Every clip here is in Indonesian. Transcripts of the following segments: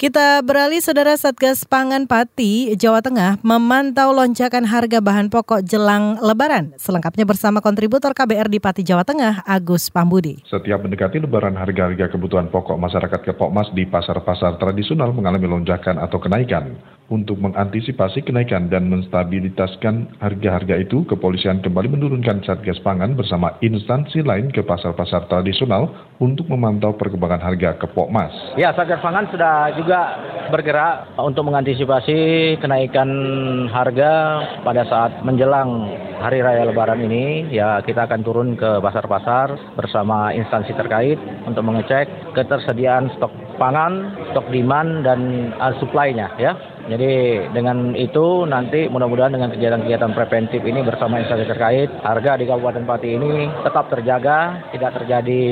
Kita beralih saudara Satgas Pangan Pati, Jawa Tengah memantau lonjakan harga bahan pokok jelang lebaran. Selengkapnya bersama kontributor KBR di Pati, Jawa Tengah, Agus Pambudi. Setiap mendekati lebaran harga-harga kebutuhan pokok masyarakat Kepokmas di pasar-pasar tradisional mengalami lonjakan atau kenaikan. Untuk mengantisipasi kenaikan dan menstabilitaskan harga-harga itu, kepolisian kembali menurunkan Satgas Pangan bersama instansi lain ke pasar-pasar tradisional untuk memantau perkembangan harga kepok mas. Ya, Satgas Pangan sudah juga bergerak untuk mengantisipasi kenaikan harga pada saat menjelang hari raya lebaran ini. Ya, kita akan turun ke pasar-pasar bersama instansi terkait untuk mengecek ketersediaan stok pangan, stok demand, dan uh, supply-nya ya. Jadi dengan itu nanti mudah-mudahan dengan kegiatan-kegiatan preventif ini bersama instansi terkait, harga di Kabupaten Pati ini tetap terjaga, tidak terjadi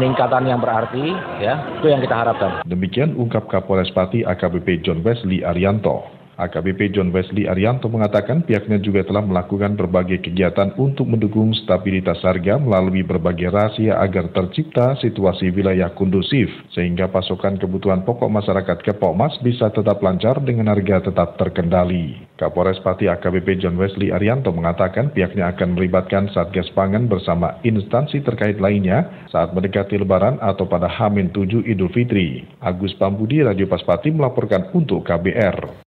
peningkatan yang berarti, ya. Itu yang kita harapkan. Demikian ungkap Kapolres Pati AKBP John Wesley Arianto. AKBP John Wesley Arianto mengatakan pihaknya juga telah melakukan berbagai kegiatan untuk mendukung stabilitas harga melalui berbagai rahasia agar tercipta situasi wilayah kondusif sehingga pasokan kebutuhan pokok masyarakat ke Pokmas bisa tetap lancar dengan harga tetap terkendali. Kapolres Pati AKBP John Wesley Arianto mengatakan pihaknya akan melibatkan Satgas Pangan bersama instansi terkait lainnya saat mendekati Lebaran atau pada Hamin 7 Idul Fitri. Agus Pambudi Radio Paspati melaporkan untuk KBR.